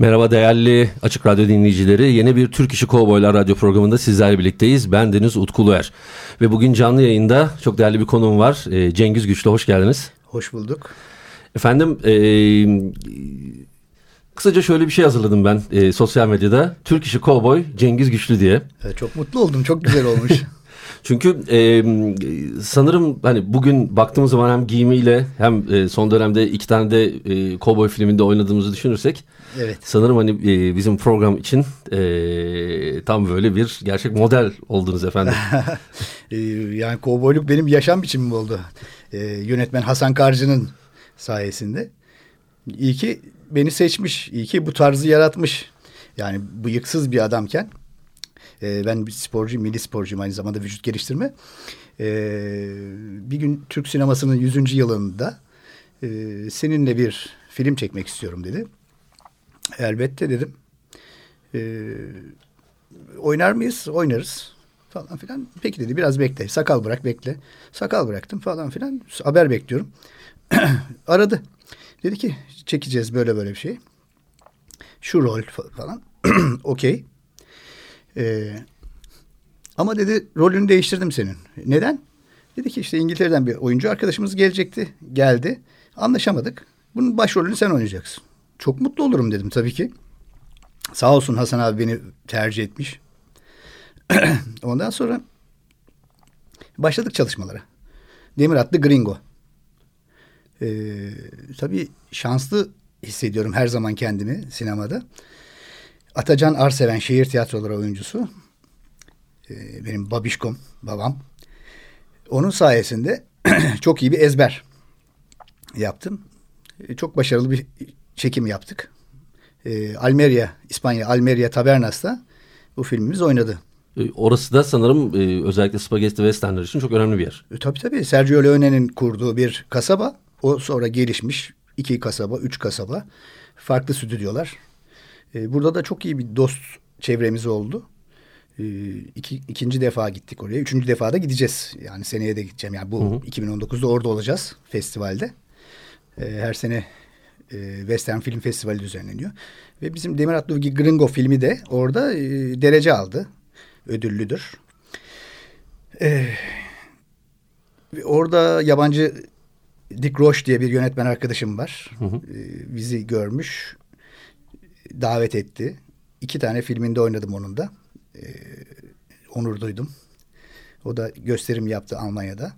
Merhaba değerli Açık Radyo dinleyicileri. Yeni bir Türk İşi Kovboylar Radyo programında sizlerle birlikteyiz. Ben Deniz Utkuluer. Ve bugün canlı yayında çok değerli bir konuğum var. Ee, Cengiz Güçlü, hoş geldiniz. Hoş bulduk. Efendim, e, kısaca şöyle bir şey hazırladım ben e, sosyal medyada. Türk İşi Kovboy Cengiz Güçlü diye. Evet, çok mutlu oldum, çok güzel olmuş. Çünkü e, sanırım hani bugün baktığımız zaman hem giyimiyle hem e, son dönemde iki tane de e, Cowboy filminde oynadığımızı düşünürsek Evet. sanırım hani e, bizim program için e, tam böyle bir gerçek model oldunuz efendim. Ee, yani kovboyluk benim yaşam biçimim oldu. Ee, yönetmen Hasan Karcı'nın sayesinde. İyi ki beni seçmiş, iyi ki bu tarzı yaratmış. Yani bıyıksız bir adamken e, ben bir sporcuyum, milli sporcuyum aynı zamanda vücut geliştirme. Ee, bir gün Türk sinemasının 100. yılında e, seninle bir film çekmek istiyorum dedi. Elbette dedim. Ee, oynar mıyız? Oynarız falan filan. Peki dedi biraz bekle. Sakal bırak bekle. Sakal bıraktım falan filan. Haber bekliyorum. Aradı. Dedi ki çekeceğiz böyle böyle bir şey. Şu rol fa- falan. Okey. Ee, ama dedi rolünü değiştirdim senin. Neden? Dedi ki işte İngiltere'den bir oyuncu arkadaşımız gelecekti. Geldi. Anlaşamadık. Bunun başrolünü sen oynayacaksın. Çok mutlu olurum dedim tabii ki. Sağ olsun Hasan abi beni tercih etmiş. Ondan sonra başladık çalışmalara. Demir atlı Gringo. Ee, tabii şanslı hissediyorum her zaman kendimi sinemada. Atacan Arseven şehir tiyatroları oyuncusu. Ee, benim babişkom, babam. Onun sayesinde çok iyi bir ezber yaptım. Ee, çok başarılı bir çekim yaptık. Ee, Almeria, İspanya Almeria Tabernas'ta bu filmimiz oynadı. E, Orası da sanırım e, özellikle spagetti westernler için çok önemli bir yer. E, tabii tabii Sergio Leone'nin kurduğu bir kasaba. O sonra gelişmiş iki kasaba, üç kasaba. Farklı stüdyolar. E, burada da çok iyi bir dost çevremiz oldu. E, iki, ikinci defa gittik oraya. Üçüncü defa da gideceğiz. Yani seneye de gideceğim. Yani bu Hı hı. 2019'da orada olacağız festivalde. E, her sene e, Western Film Festivali düzenleniyor. Ve bizim Demir Atlı Gringo filmi de orada e, derece aldı. Ödüllüdür. E, orada yabancı Dick Roche diye bir yönetmen arkadaşım var. Hı hı. E, bizi görmüş, davet etti. İki tane filminde oynadım onun da. E, onur duydum. O da gösterim yaptı Almanya'da.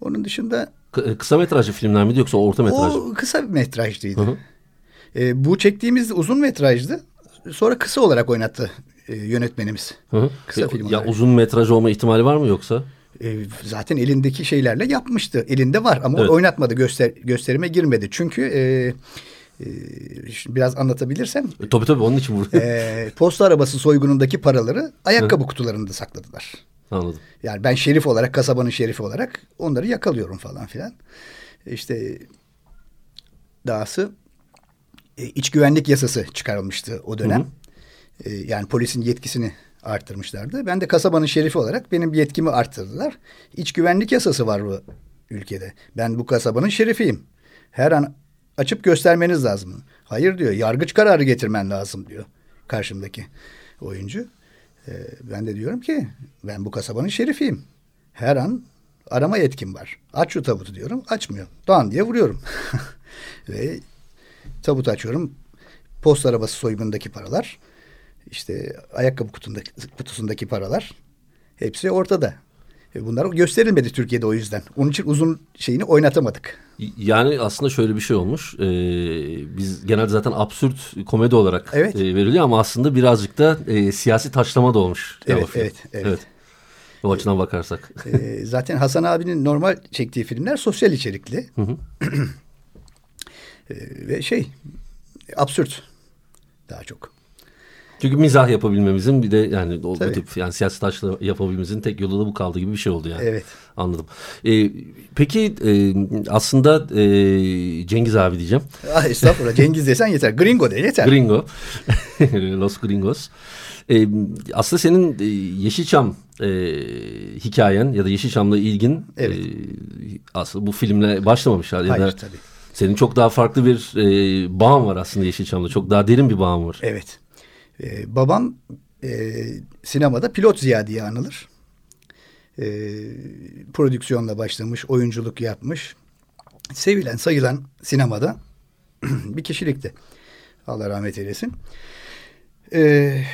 Onun dışında kısa metrajlı filmler miydi yoksa orta metrajlı? o kısa bir metrajlıydı. Hı hı. E, bu çektiğimiz uzun metrajdı. Sonra kısa olarak oynattı e, yönetmenimiz. Hı hı. Kısa ya, film ya olarak. uzun metraj olma ihtimali var mı yoksa? E, zaten elindeki şeylerle yapmıştı. Elinde var ama Evet. oynatmadı. Göster gösterime girmedi. Çünkü e, e, biraz anlatabilirsem E, tabii tabii onun için burada. e, posta arabası soygunundaki paraları ayakkabı kutularında sakladılar. Anladım. Yani ben şerif olarak kasabanın şerifi olarak onları yakalıyorum falan filan. İşte dahası e, iç güvenlik yasası çıkarılmıştı o dönem. E, yani polisin yetkisini arttırmışlardı. Ben de kasabanın şerifi olarak benim yetkimi arttırdılar. İç güvenlik yasası var bu ülkede. Ben bu kasabanın şerifiyim. Her an açıp göstermeniz lazım. Hayır diyor. Yargıç kararı getirmen lazım diyor karşımdaki oyuncu. Ee, ben de diyorum ki ben bu kasabanın şerifiyim. Her an arama yetkim var. Aç şu tabutu diyorum. Açmıyor. Doğan diye vuruyorum. Ve tabut açıyorum. Post arabası soygunundaki paralar. işte ayakkabı kutundaki, kutusundaki paralar. Hepsi ortada. E, Bunlar gösterilmedi Türkiye'de o yüzden. Onun için uzun şeyini oynatamadık. Yani aslında şöyle bir şey olmuş. Ee, biz genelde zaten absürt komedi olarak Evet. e, veriliyor ama aslında birazcık da e, siyasi taşlama da olmuş. Evet, Tevafik. evet, evet. O açıdan bakarsak. E, zaten Hasan abinin normal çektiği filmler sosyal içerikli. Hı hı. E, ve şey absürt daha çok. Çünkü mizah yapabilmemizin bir de yani o tip yani siyaset taşla yapabilmemizin tek yolu da bu kaldı gibi bir şey oldu yani. Evet. Anladım. Ee, peki e, aslında e, Cengiz abi diyeceğim. Ah, estağfurullah Cengiz desen yeter. Gringo de yeter. Gringo. Los Gringos. Ee, aslında senin e, Yeşilçam e, hikayen ya da Yeşilçam'la ilgin Evet. e, aslında bu filmle başlamamışlar. Ya Hayır da tabii. Senin çok daha farklı bir e, bağın var aslında Yeşilçam'da. Çok daha derin bir bağın var. Evet. Ee, babam e, sinemada pilot Ziya diye anılır. Ee, prodüksiyonla başlamış, oyunculuk yapmış. Sevilen, sayılan sinemada bir kişilikti. Allah rahmet eylesin. Ee,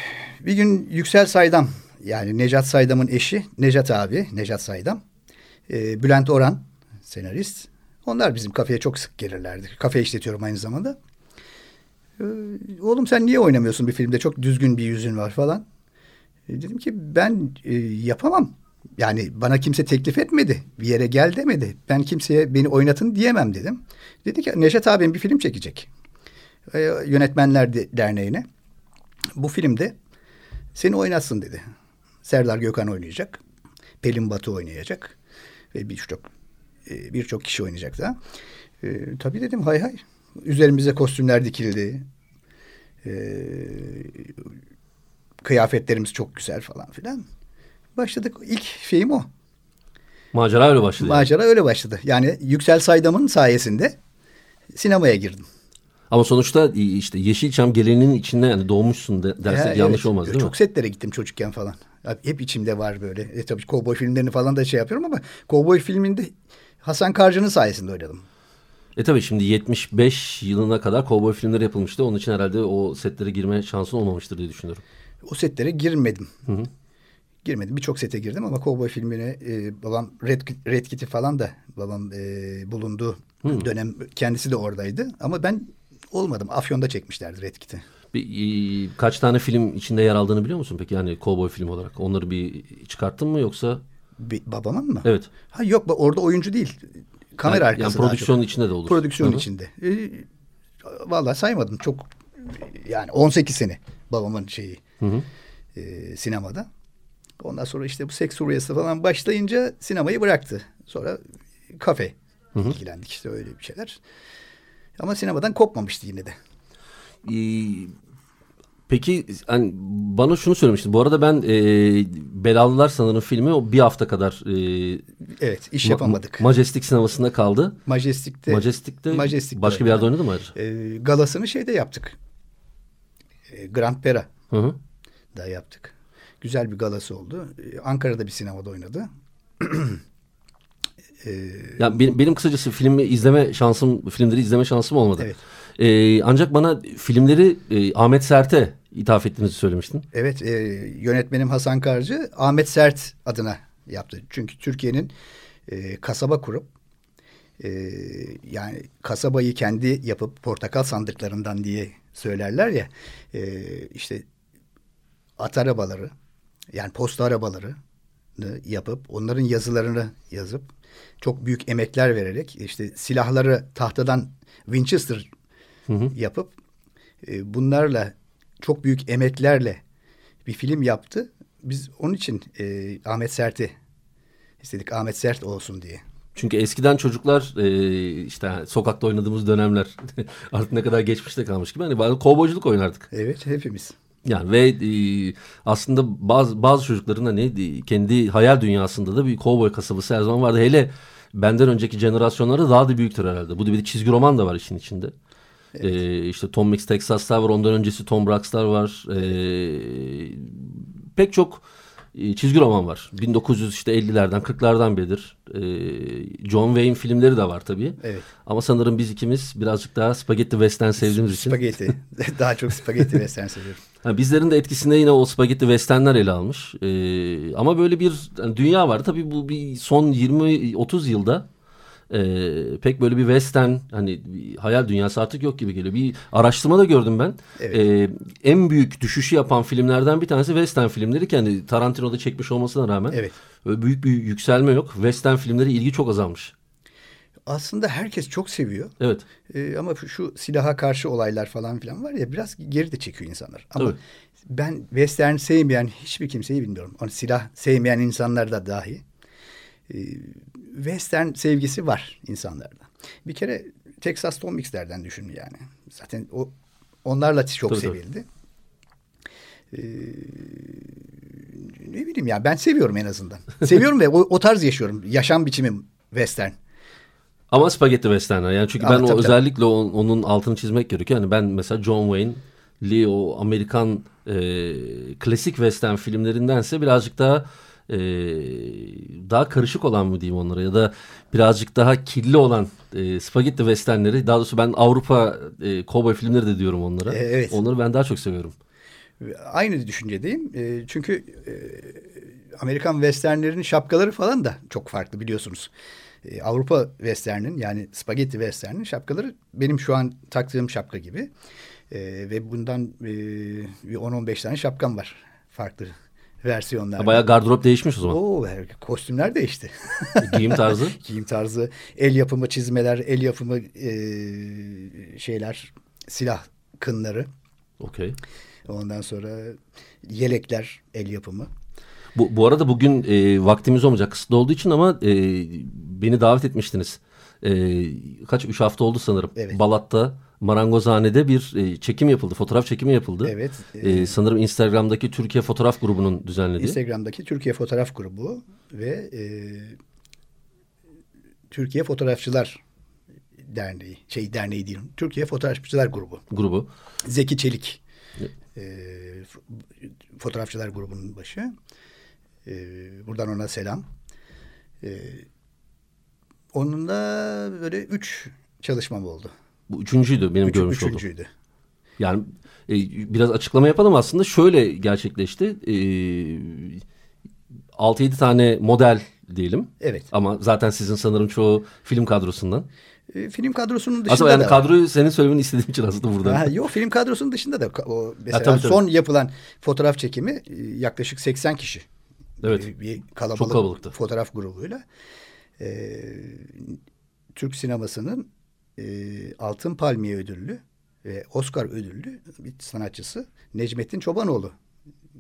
bir gün Yüksel Saydam, yani Necat Saydam'ın eşi, Necat abi, Necat Saydam. Ee, Bülent Orhan, senarist. Onlar bizim kafeye çok sık gelirlerdi. Kafe işletiyorum aynı zamanda. Ee, oğlum sen niye oynamıyorsun bir filmde çok düzgün bir yüzün var falan. E, dedim ki ben e, yapamam. Yani bana kimse teklif etmedi. Bir yere gel demedi. Ben kimseye beni oynatın diyemem dedim. Dedi ki Neşet abim bir film çekecek. E, Yönetmenler De- Derneği'ne. Bu filmde seni oynatsın dedi. Serdar Gökhan oynayacak. Pelin Batu oynayacak. Ve birçok e, birçok kişi oynayacak da. E, tabii dedim hay hay. Üzerimize kostümler dikildi. E, kıyafetlerimiz çok güzel falan filan. Başladık. İlk şeyim o. Macera öyle başladı. yani. Macera öyle başladı. Yani Yüksel Saydam'ın sayesinde sinemaya girdim. Ama sonuçta e, işte Yeşilçam geleneğinin içinde yani doğmuşsun de, dersek Ya, yanlış evet. olmaz değil çok mi? setlere gittim çocukken falan. Hep içimde var böyle. E tabii kovboy filmlerini falan da şey yapıyorum ama kovboy filminde Hasan Karcı'nın sayesinde oynadım. E tabii şimdi 75 yılına kadar kovboy filmleri yapılmıştı. Onun için herhalde o setlere girme şansın olmamıştır diye düşünüyorum. O setlere girmedim. Hı hı. Girmedim. Birçok sete girdim ama kovboy filmine e, babam Red, Red Kit'i falan da babam e, bulunduğu dönem kendisi de oradaydı. Ama ben olmadım. Afyon'da çekmişlerdi Red Kit'i. Bir, e, kaç tane film içinde yer aldığını biliyor musun peki? Yani kovboy film olarak. Onları bir çıkarttın mı yoksa? Bir- babamın mı? Evet. Ha yok orada oyuncu değil. Kamera Yani- arkası yani prodüksiyonun içinde de olur. Prodüksiyon Hı hı. içinde. E, vallahi saymadım. Çok yani 18 sene babamın şeyi Hı hı. e, sinemada. Ondan sonra işte bu seks furyası falan başlayınca sinemayı bıraktı. Sonra kafe ilgilendik işte öyle bir şeyler. Ama sinemadan kopmamıştı yine de. Ee, Peki hani bana şunu söylemiştin. Bu arada ben e, Belalılar sanırım filmi o bir hafta kadar e, Evet iş Ma- yapamadık. Majestic sinemasında kaldı. Majestik'te Majestic'te Majestic'te başka bir yerde oynadı mı ayrıca? e, galasını şeyde yaptık. E, Grand Pera Hı hı. da yaptık. Güzel bir galası oldu. E, Ankara'da bir sinemada oynadı. E, Yani benim, benim kısacası filmi izleme şansım, filmleri izleme şansım olmadı. Evet. Ee, ancak bana filmleri e, Ahmet Sert'e ithaf ettiğinizi söylemiştin. Evet, e, yönetmenim Hasan Karcı Ahmet Sert adına yaptı. Çünkü Türkiye'nin e, kasaba kurup e, yani kasabayı kendi yapıp portakal sandıklarından diye söylerler ya e, işte at arabaları yani posta arabaları yapıp onların yazılarını yazıp çok büyük emekler vererek işte silahları tahtadan Winchester yapıp e, bunlarla çok büyük emeklerle bir film yaptı. Biz onun için e, Ahmet Sert'i istedik Ahmet Sert olsun diye. Çünkü eskiden çocuklar e, işte sokakta oynadığımız dönemler artık ne kadar geçmişte kalmış gibi hani bazı kovboyculuk oynardık. Evet hepimiz. Yani ve e, aslında bazı bazı çocukların hani e, kendi hayal dünyasında da bir kovboy kasabası her zaman vardı. Hele benden önceki jenerasyonlarda daha da büyüktür herhalde. Bu da bir çizgi roman da var işin içinde. E, işte Tom Mix Texas'lar var. Ondan öncesi Tom Brax'lar var. E, pek çok e, çizgi roman var. 1950'lerden 40'lardan beridir. E, John Wayne filmleri de var tabii. Evet. Ama sanırım biz ikimiz birazcık daha spagetti western sevdiğimiz için. Spagetti. Daha çok spagetti western seviyorum. Ha, bizlerin de etkisinde yine o spagetti westernler ele almış. Ee, ama böyle bir yani dünya var. Tabii bu bir son 20-30 yılda e, pek böyle bir western hani bir hayal dünyası artık yok gibi geliyor. Bir araştırma da gördüm ben. Evet. E, en büyük düşüşü yapan filmlerden bir tanesi western filmleri ki hani Tarantino'da çekmiş olmasına rağmen Evet. büyük bir yükselme yok. Western filmleri ilgi çok azalmış. Aslında herkes çok seviyor. Evet. Ee, ama şu silaha karşı olaylar falan filan var ya biraz geri de çekiyor insanlar. Ama Tabii. ben western sevmeyen hiçbir kimseyi bilmiyorum. Onu silah sevmeyen insanlar da dahi. Ee, western sevgisi var insanlarda. Bir kere Texas Tom Mix'lerden düşün yani. Zaten o onlarla çok Tabii, tabii. sevildi. Ee, ne bileyim ya ben seviyorum en azından. Seviyorum ve o, o tarz yaşıyorum. Yaşam biçimim western. Ama spagetti westernler. Yani çünkü Ama ben o tabii, tabii. özellikle o- onun altını çizmek gerekiyor. Yani ben mesela John Wayne, Lee o Amerikan e, klasik western filmlerindense birazcık daha e, daha karışık olan mı diyeyim onlara ya da birazcık daha kirli olan e, spagetti westernleri daha doğrusu ben Avrupa e, cowboy filmleri de diyorum onlara. E, evet. Onları ben daha çok seviyorum. Aynı düşüncedeyim. E, çünkü e, Amerikan westernlerinin şapkaları falan da çok farklı biliyorsunuz. E, Avrupa westerninin yani spagetti westerninin şapkaları benim şu an taktığım şapka gibi. E, ve bundan e, bir 10-15 tane şapkam var. Farklı versiyonlar. Bayağı gardırop değişmiş o zaman. Oo, kostümler değişti. Giyim tarzı. Giyim tarzı, el yapımı çizmeler, el yapımı e, şeyler, silah kınları. Okey. Ondan sonra yelekler, el yapımı. Bu, bu arada bugün e, vaktimiz olmayacak kısıtlı olduğu için ama e, beni davet etmiştiniz. E, kaç? Üç hafta oldu sanırım. Evet. Balat'ta Marangozhane'de bir e, çekim yapıldı. Fotoğraf çekimi yapıldı. Evet. E, sanırım Instagram'daki Türkiye Fotoğraf Grubu'nun düzenlediği. Instagram'daki Türkiye Fotoğraf Grubu ve e, Türkiye Fotoğrafçılar Derneği, şey derneği değil, Türkiye Fotoğrafçılar Grubu. grubu. Zeki Çelik e, f- fotoğrafçılar grubunun başı. E, buradan ona selam. E, onunla böyle üç çalışmam oldu. Bu üçüncüydü benim Üç, görmüş olduğum. üçüncüydü. Yani e, biraz açıklama yapalım aslında. Şöyle gerçekleşti. E, 6-7 tane model diyelim. Evet. Ama zaten sizin sanırım çoğu film kadrosundan. E, film kadrosunun dışında Aslında yani da var. kadroyu senin söylemeni istediğim için aslında burada. Ha, yok film kadrosunun dışında da o mesela tabii, tabii. son yapılan fotoğraf çekimi e, yaklaşık 80 kişi. Evet. Bir, bir kalabalık Çok kalabalıktı. fotoğraf grubuyla. E, Türk sinemasının e, Altın Palmiye ödüllü ve Oscar ödüllü bir sanatçısı Necmettin Çobanoğlu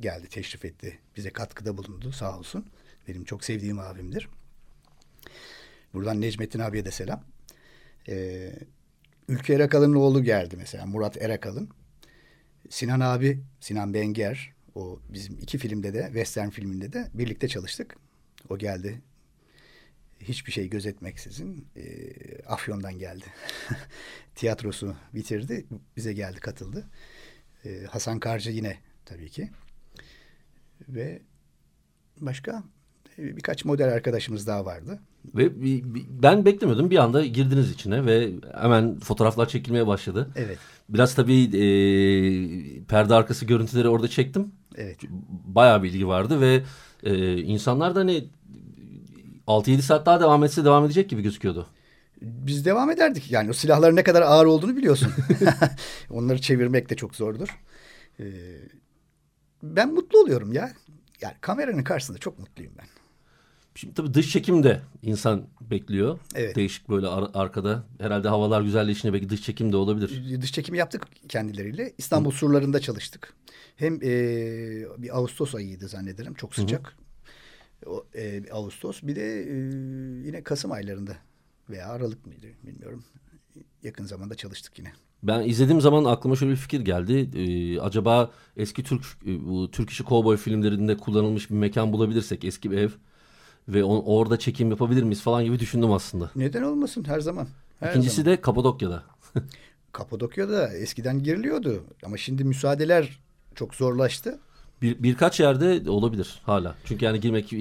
geldi, teşrif etti. Bize katkıda bulundu sağ olsun. Benim çok sevdiğim abimdir. Buradan Necmettin abiye de selam. Ee, Ülke Erakal'ın oğlu geldi mesela Murat Erakal'ın. Sinan abi, Sinan Benger o bizim iki filmde de western filminde de birlikte çalıştık. O geldi. Hiçbir şey gözetmeksizin e, Afyon'dan geldi. Tiyatrosu bitirdi. Bize geldi katıldı. E, Hasan Karcı yine tabii ki. Ve başka e, birkaç model arkadaşımız daha vardı. Ve ben beklemiyordum. Bir anda girdiniz içine ve hemen fotoğraflar çekilmeye başladı. Evet. Biraz tabii e, perde arkası görüntüleri orada çektim. Evet. Bayağı bir ilgi vardı ve e, insanlar da hani 6-7 saat daha devam etse devam edecek gibi gözüküyordu. Biz devam ederdik. Yani o silahların ne kadar ağır olduğunu biliyorsun. Onları çevirmek de çok zordur. Ee, ben mutlu oluyorum ya. Yani kameranın karşısında çok mutluyum ben. Şimdi tabii dış çekimde insan bekliyor. Evet. Değişik böyle ar- arkada. Herhalde havalar güzelleşince belki dış çekim de olabilir. Dış çekimi yaptık kendileriyle. İstanbul surlarında çalıştık. Hem e, bir Ağustos ayıydı zannederim. Çok sıcak. O, e, Ağustos. Bir de e, yine Kasım aylarında veya Aralık mıydı bilmiyorum. Yakın zamanda çalıştık yine. Ben izlediğim zaman aklıma şöyle bir fikir geldi. Ee, acaba eski Türk e, bu Türk işi kovboy filmlerinde kullanılmış bir mekan bulabilirsek eski bir ev ve on- orada çekim yapabilir miyiz falan gibi düşündüm aslında. Neden olmasın her zaman. Her İkincisi zaman. de Kapadokya'da. Kapadokya'da eskiden giriliyordu. Ama şimdi müsaadeler çok zorlaştı. Bir, birkaç yerde olabilir hala. Çünkü yani girmek e,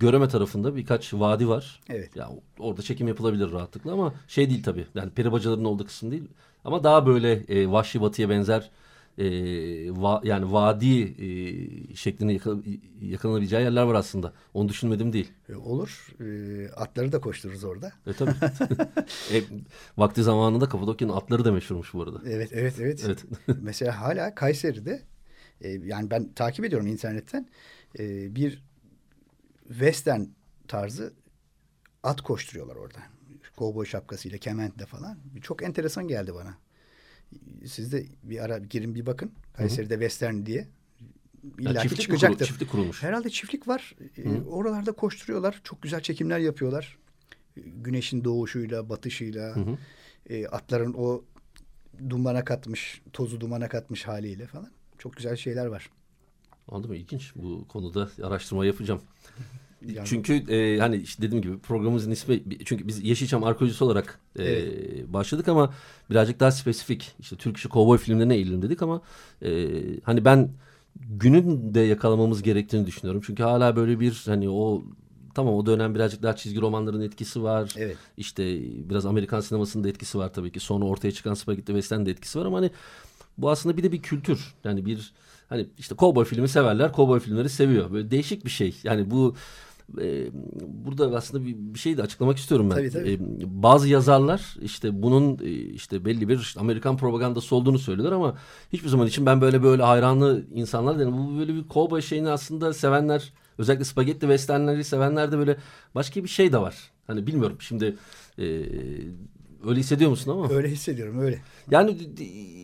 Göreme tarafında birkaç vadi var. Evet. Ya orada çekim yapılabilir rahatlıkla ama şey değil tabii. Yani peri bacalarının olduğu kısım değil. Ama daha böyle e, vahşi batıya benzer e, va, yani vadi e, şeklinde yakala, yakalanabileceği yerler var aslında. Onu düşünmedim değil. E, olur. E, atları da koştururuz orada. E tabii. e, vakti zamanında Kapadokya'nın atları da meşhurmuş bu arada. Evet, evet, evet. Evet. Mesela hala Kayseri'de e, yani ben takip ediyorum internetten e, bir western tarzı at koşturuyorlar orada. Kovboy şapkasıyla, kementle falan. Çok enteresan geldi bana. Siz de bir ara girin bir bakın. Kayseri'de Western diye. İlla ki çıkacaktır. Kurulu, çiftlik kurulmuş. Herhalde çiftlik var. Hı. Ee, oralarda koşturuyorlar. Çok güzel çekimler yapıyorlar. Güneşin doğuşuyla, batışıyla. Hı hı. E, atların o dumana katmış, tozu dumana katmış haliyle falan. Çok güzel şeyler var. Anladın mı? İlginç. Bu konuda araştırma yapacağım. Yani. Çünkü e, hani işte dediğim gibi programımızın ismi çünkü biz Yeşilçam arkeolojisi olarak e, evet. başladık ama birazcık daha spesifik işte Türk işi kovboy filmlerine eğilim dedik ama e, hani ben günün de yakalamamız gerektiğini düşünüyorum. Çünkü hala böyle bir hani o tamam o dönem birazcık daha çizgi romanların etkisi var. Evet. İşte biraz Amerikan sinemasının da etkisi var tabii ki. Sonra ortaya çıkan Spaghetti Western de etkisi var ama hani bu aslında bir de bir kültür. Yani bir hani işte kovboy filmi severler. Kovboy filmleri seviyor. Böyle değişik bir şey. Yani bu e, burada aslında bir, bir şey de açıklamak istiyorum ben. Tabii, tabii. E, bazı yazarlar işte bunun e, işte belli bir işte Amerikan propagandası olduğunu söylüyorlar ama hiçbir zaman için ben böyle böyle hayranlı insanlar derim. Bu böyle bir kovboy şeyini aslında sevenler özellikle spagetti westernleri sevenler de böyle başka bir şey de var. Hani bilmiyorum şimdi e, Öyle hissediyor musun ama? Öyle hissediyorum öyle. Yani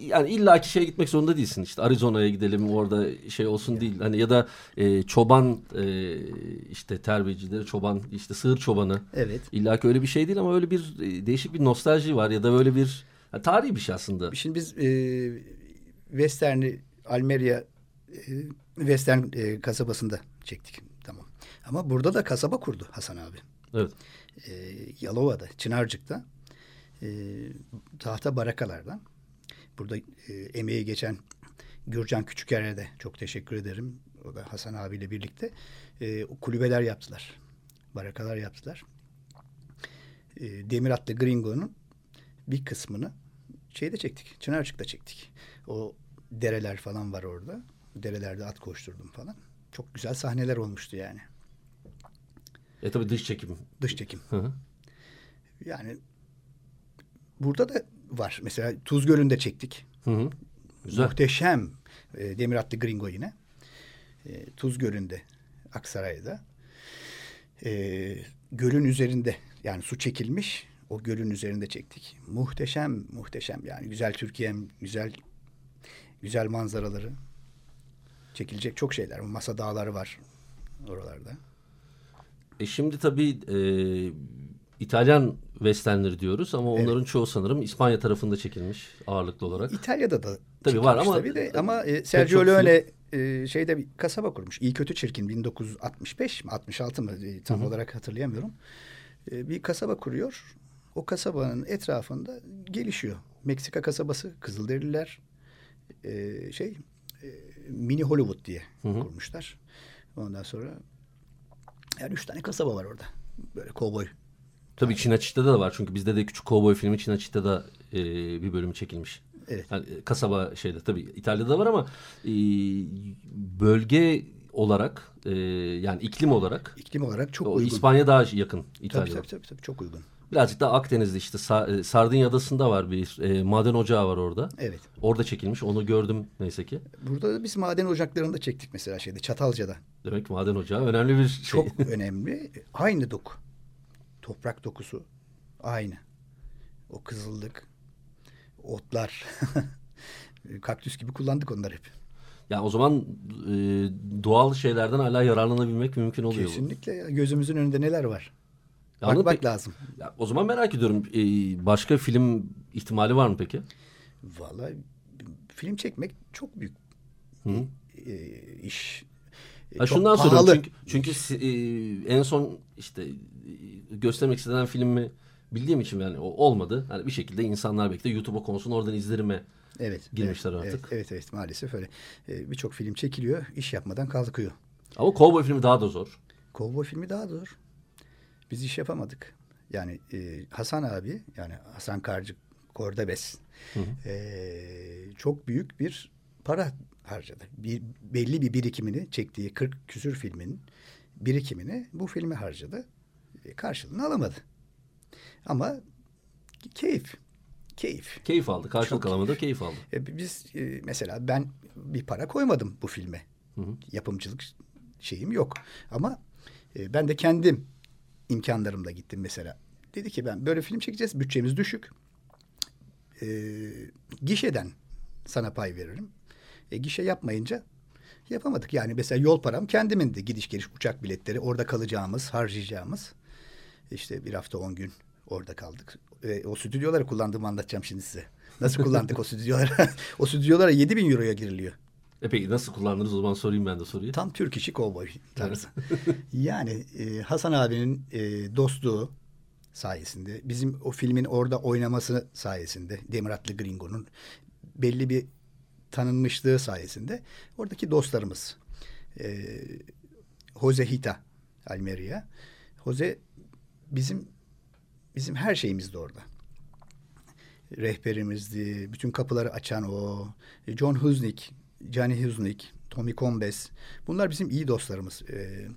yani illaki şeye gitmek zorunda değilsin. İşte Arizona'ya gidelim orada şey olsun yani. değil. Hani ya da e, çoban e, işte terbiyecileri çoban işte sığır çobanı. Evet. İllaki öyle bir şey değil ama öyle bir e, değişik bir nostalji var ya da böyle bir yani tarihi bir şey aslında. Şimdi biz e, Western'i Almeria e, Western e, kasabasında çektik. Tamam. Ama burada da kasaba kurdu Hasan abi. Evet. E, Yalova'da, Çınarcık'ta e, tahta barakalardan. Burada e, emeği geçen Gürcan Küçüker'e de çok teşekkür ederim. O da Hasan abiyle birlikte e, kulübeler yaptılar. Barakalar yaptılar. E, Demir Atlı Gringo'nun bir kısmını şeyde çektik. Çınarcık'ta çektik. O dereler falan var orada. Derelerde at koşturdum falan. Çok güzel sahneler olmuştu yani. E tabi dış çekim. Dış çekim. Hı hı. Yani burada da var. Mesela Tuz Gölü'nde çektik. Hı hı. Güzel. Muhteşem. E, Demir Atlı Gringo yine. E, Tuz Gölü'nde Aksaray'da. E, gölün üzerinde yani su çekilmiş. O gölün üzerinde çektik. Muhteşem, muhteşem yani güzel Türkiye'm, güzel güzel manzaraları. Çekilecek çok şeyler. Masa dağları var oralarda. E şimdi tabii e, İtalyan westernleri diyoruz ama evet. onların çoğu sanırım İspanya tarafında çekilmiş ağırlıklı olarak. İtalya'da da tabii var ama tabii de ama e, Sergio Leone e, şeyde bir kasaba kurmuş. İyi kötü çirkin 1965 mi 66 mı e, tam Hı -hı. olarak hatırlayamıyorum. E, bir kasaba kuruyor. O kasabanın etrafında gelişiyor. Meksika kasabası, Kızılderililer e, şey e, mini Hollywood diye Hı -hı. kurmuşlar. Ondan sonra yani üç tane kasaba var orada. Böyle kovboy Tabii Çin Açık'ta da var. Çünkü bizde de küçük kovboy filmi Çin Açık'ta da e, bir bölümü çekilmiş. Evet. Yani, e, kasaba şeyde tabii İtalya'da var ama e, bölge olarak e, yani iklim olarak iklim olarak çok o, uygun. İspanya daha yakın İtalya. Tabii, tabii tabii çok uygun. Birazcık da Akdeniz'de işte e, Sardinya Adası'nda var bir e, maden ocağı var orada. Evet. Orada çekilmiş. Onu gördüm neyse ki. Burada da biz maden ocaklarında çektik mesela şeyde Çatalca'da. Demek maden ocağı önemli bir şey. Çok önemli. Aynı dok toprak dokusu aynı. O kızıllık, otlar, kaktüs gibi kullandık onları hep. Yani o zaman e, doğal şeylerden hala yararlanabilmek mümkün oluyor. Kesinlikle. Ya. Gözümüzün önünde neler var? Yani Bakmak pek, lazım. Ya, o zaman merak ediyorum. E, başka film ihtimali var mı peki? Vallahi film çekmek çok büyük Hı. E, iş. Ha, şundan soruyorum çünkü, çünkü e, en son işte e, göstermek istenen filmi bildiğim için yani olmadı. Yani bir şekilde insanlar belki de YouTube'a konusunu oradan izlerime evet, girmişler evet, artık. Evet, evet, evet maalesef öyle. Ee, Birçok film çekiliyor, iş yapmadan kalkıyor. Ama Cowboy filmi daha da zor. Cowboy filmi daha zor. Biz iş yapamadık. Yani e, Hasan abi, yani Hasan Karcı Kordabes hı hı. E, çok büyük bir para harcadı. Bir, belli bir birikimini çektiği 40 küsür filmin birikimini bu filme harcadı. E, karşılığını alamadı. Ama keyif. Keyif. Keyif aldı. Karşılık Çok alamadı keyif aldı. E, biz e, mesela ben bir para koymadım bu filme. Hı hı. Yapımcılık şeyim yok. Ama e, ben de kendim imkanlarımla gittim mesela. Dedi ki ben böyle film çekeceğiz. Bütçemiz düşük. E, gişeden sana pay veririm. E, gişe yapmayınca yapamadık. Yani mesela yol param kendimindi. Gidiş geliş uçak biletleri orada kalacağımız, harcayacağımız. İşte bir hafta on gün orada kaldık. E, o stüdyoları kullandığımı anlatacağım şimdi size. Nasıl kullandık o stüdyoları? o stüdyolara 7 bin euroya giriliyor. E peki nasıl kullandınız o zaman sorayım ben de soruyu. Tam Türk işi kovboy tarzı. yani e, Hasan abinin e, dostluğu sayesinde, bizim o filmin orada oynaması sayesinde, Demir Atlı Gringo'nun belli bir tanınmışlığı sayesinde oradaki dostlarımız e, Jose Hita Almeria Jose bizim bizim her şeyimizdi orada. Rehberimizdi. Bütün kapıları açan o. John Huznik, Johnny Huznik, Tommy Combes. Bunlar bizim iyi dostlarımız. Ee,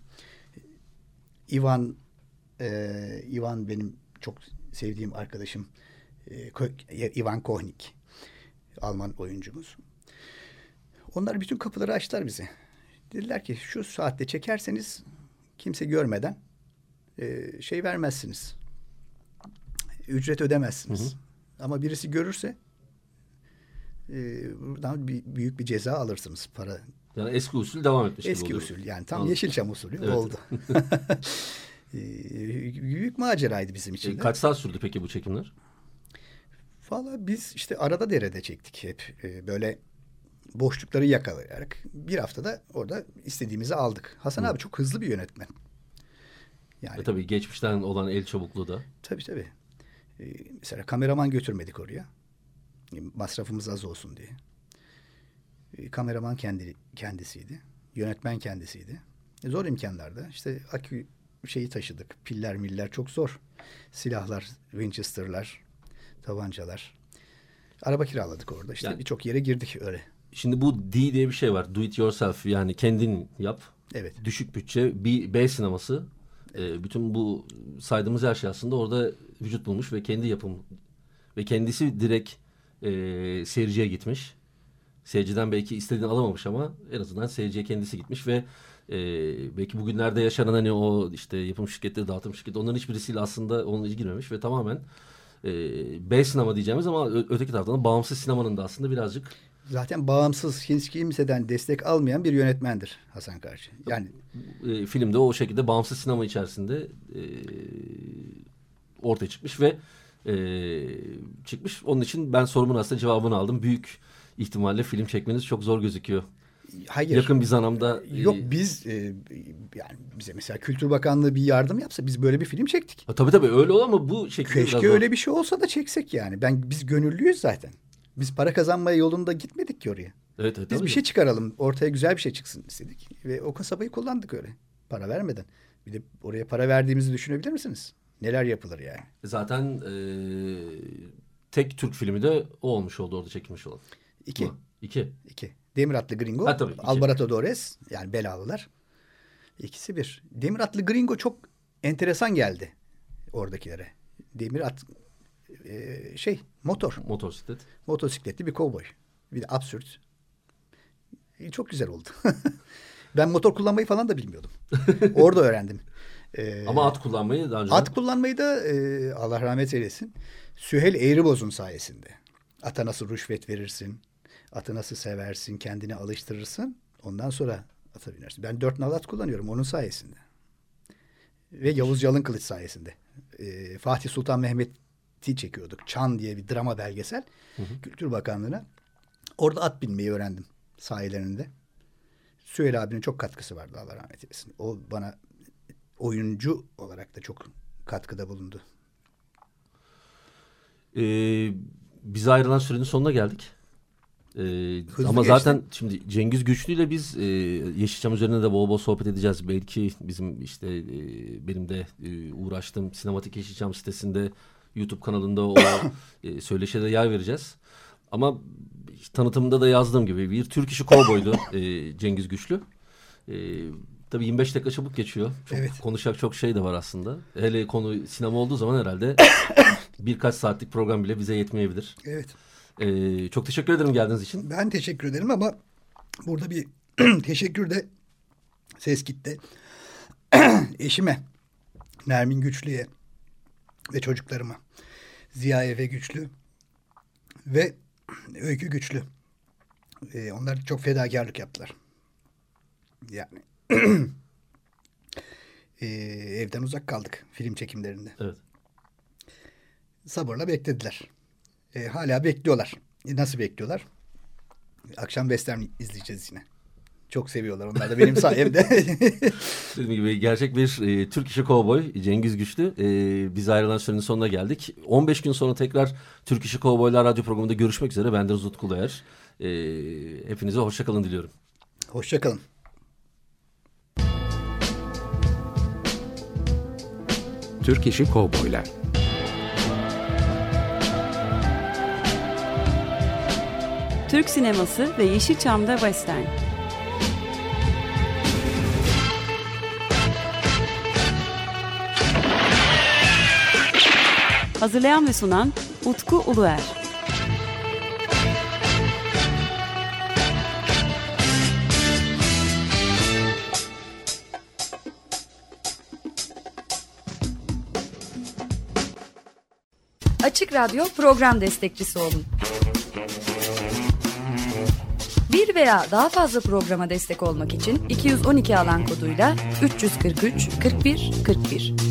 Ivan e, Ivan benim çok sevdiğim arkadaşım. Ee, Ivan Kohnik. Alman oyuncumuz. Onlar bütün kapıları açtılar bize. Dediler ki şu saatte çekerseniz kimse görmeden e, şey vermezsiniz. Ücret ödemezsiniz. Hı hı. Ama birisi görürse e, buradan bir, büyük bir ceza alırsınız para. Yani eski usul devam etmiş Eski gibi usul yani tam Anladım. Yeşilçam usulü evet. oldu. e, büyük maceraydı bizim için. E, kaç saat sürdü peki bu çekimler? Valla biz işte arada derede çektik hep. E, böyle boşlukları yakalayarak bir haftada orada istediğimizi aldık. Hasan Hı. abi çok hızlı bir yönetmen. Yani, e tabii geçmişten olan el çabukluğu da. Tabii tabii. Ee, mesela kameraman götürmedik oraya. Masrafımız az olsun diye. Ee, kameraman kendi kendisiydi. Yönetmen kendisiydi. E, zor imkanlarda. İşte akü şeyi taşıdık. Piller miller çok zor. Silahlar, Winchester'lar, tabancalar. Araba kiraladık orada. İşte yani, birçok yere girdik öyle. Şimdi bu D diye bir şey var. Do it yourself yani kendin yap. Evet. Düşük bütçe bir B sineması. E, bütün bu saydığımız her şey aslında orada vücut bulmuş ve kendi yapım ve kendisi direkt e, seyirciye gitmiş. Seyirciden belki istediğini alamamış ama en azından seyirciye kendisi gitmiş ve e, belki bugünlerde yaşanan hani o işte yapım şirketleri, dağıtım şirketi onların hiçbirisiyle aslında onunla ilgilenmemiş ve tamamen e, B sinema diyeceğimiz ama öteki taraftan bağımsız sinemanın da aslında birazcık zaten bağımsız hiç kimseden destek almayan bir yönetmendir Hasan Karşı. Yani e, filmde o şekilde bağımsız sinema içerisinde e, ortaya çıkmış ve e, çıkmış. Onun için ben sorumun aslında cevabını aldım. Büyük ihtimalle film çekmeniz çok zor gözüküyor. Hayır. Yakın bir zamanda. Yok e, biz e, yani bize mesela Kültür Bakanlığı bir yardım yapsa biz böyle bir film çektik. Ha, tabii tabii öyle olur ama bu şekilde Keşke öyle bir şey olsa da çeksek yani. Ben biz gönüllüyüz zaten. Biz para kazanmaya yolunda gitmedik ki oraya. Evet, evet, Biz tabii. bir şey çıkaralım. Ortaya güzel bir şey çıksın istedik. Ve o kasabayı kullandık öyle. Para vermeden. Bir de oraya para verdiğimizi düşünebilir misiniz? Neler yapılır yani? Zaten e, tek Türk filmi de o olmuş oldu orada çekilmiş olan. İki. Mı? İki. İki. Demir Atlı Gringo, ha, tabii, Alvarado Dores yani belalılar. İkisi bir. Demir Atlı Gringo çok enteresan geldi oradakilere. Demir at e, şey motor. Motosiklet. Motosikletli bir kovboy. Bir de absürt. E, çok güzel oldu. ben motor kullanmayı falan da bilmiyordum. Orada öğrendim. Ee, Ama at kullanmayı daha önce... At kullanmayı da e, Allah rahmet eylesin. Süheyl Eğriboz'un sayesinde. Ata nasıl rüşvet verirsin, atı nasıl seversin, kendini alıştırırsın. Ondan sonra ata binersin. Ben dört nal at kullanıyorum onun sayesinde. Ve Yavuz Yalın Kılıç sayesinde. E, Fatih Sultan Mehmet'i çekiyorduk. Çan diye bir drama belgesel. Hı hı. Kültür Bakanlığı'na. Orada at binmeyi öğrendim sahilerinde. Süheyl abinin çok katkısı vardı Allah rahmet eylesin. O bana oyuncu olarak da çok katkıda bulundu. Ee, bize ayrılan sürenin sonuna geldik. Ee, ama geçti. zaten şimdi Cengiz Güçlü ile biz e, Yeşilçam üzerine de bol bol sohbet edeceğiz. Belki bizim işte e, benim de e, uğraştığım Sinematik Yeşilçam sitesinde YouTube kanalında o e, söyleşide yer vereceğiz. ama tanıtımında da yazdığım gibi bir Türk işi kovboydu e, Cengiz Güçlü. E, tabii 25 dakika çabuk geçiyor. Çok, Evet. Konuşacak çok şey de var aslında. Hele konu sinema olduğu zaman herhalde birkaç saatlik program bile bize yetmeyebilir. Evet. E, çok teşekkür ederim geldiğiniz için. Ben teşekkür ederim ama burada bir teşekkür de ses gitti. Eşime, Nermin Güçlü'ye ve çocuklarıma. Ziya Efe Güçlü ve Öykü Güçlü. Ee, onlar çok fedakarlık yaptılar. Yani ee, evden uzak kaldık film çekimlerinde. Evet. Sabırla beklediler. Ee, hala bekliyorlar. E, nasıl bekliyorlar? Akşam western izleyeceğiz yine. Çok seviyorlar onlar da benim sayemde. Dediğim gibi gerçek bir e, Türk işi kovboy Cengiz Güçlü. E, biz ayrılan sürenin sonuna geldik. 15 gün sonra tekrar Türk işi kovboylar radyo programında görüşmek üzere. Ben Deniz Utku Değer. E, hepinize hoşçakalın diliyorum. Hoşçakalın. Türk işi kovboylar. Türk sineması ve Yeşilçam'da Western. Hazırlayan ve sunan Utku Uluer. Açık Radyo program destekçisi olun. Bir veya daha fazla programa destek olmak için 212 alan koduyla 343 41 41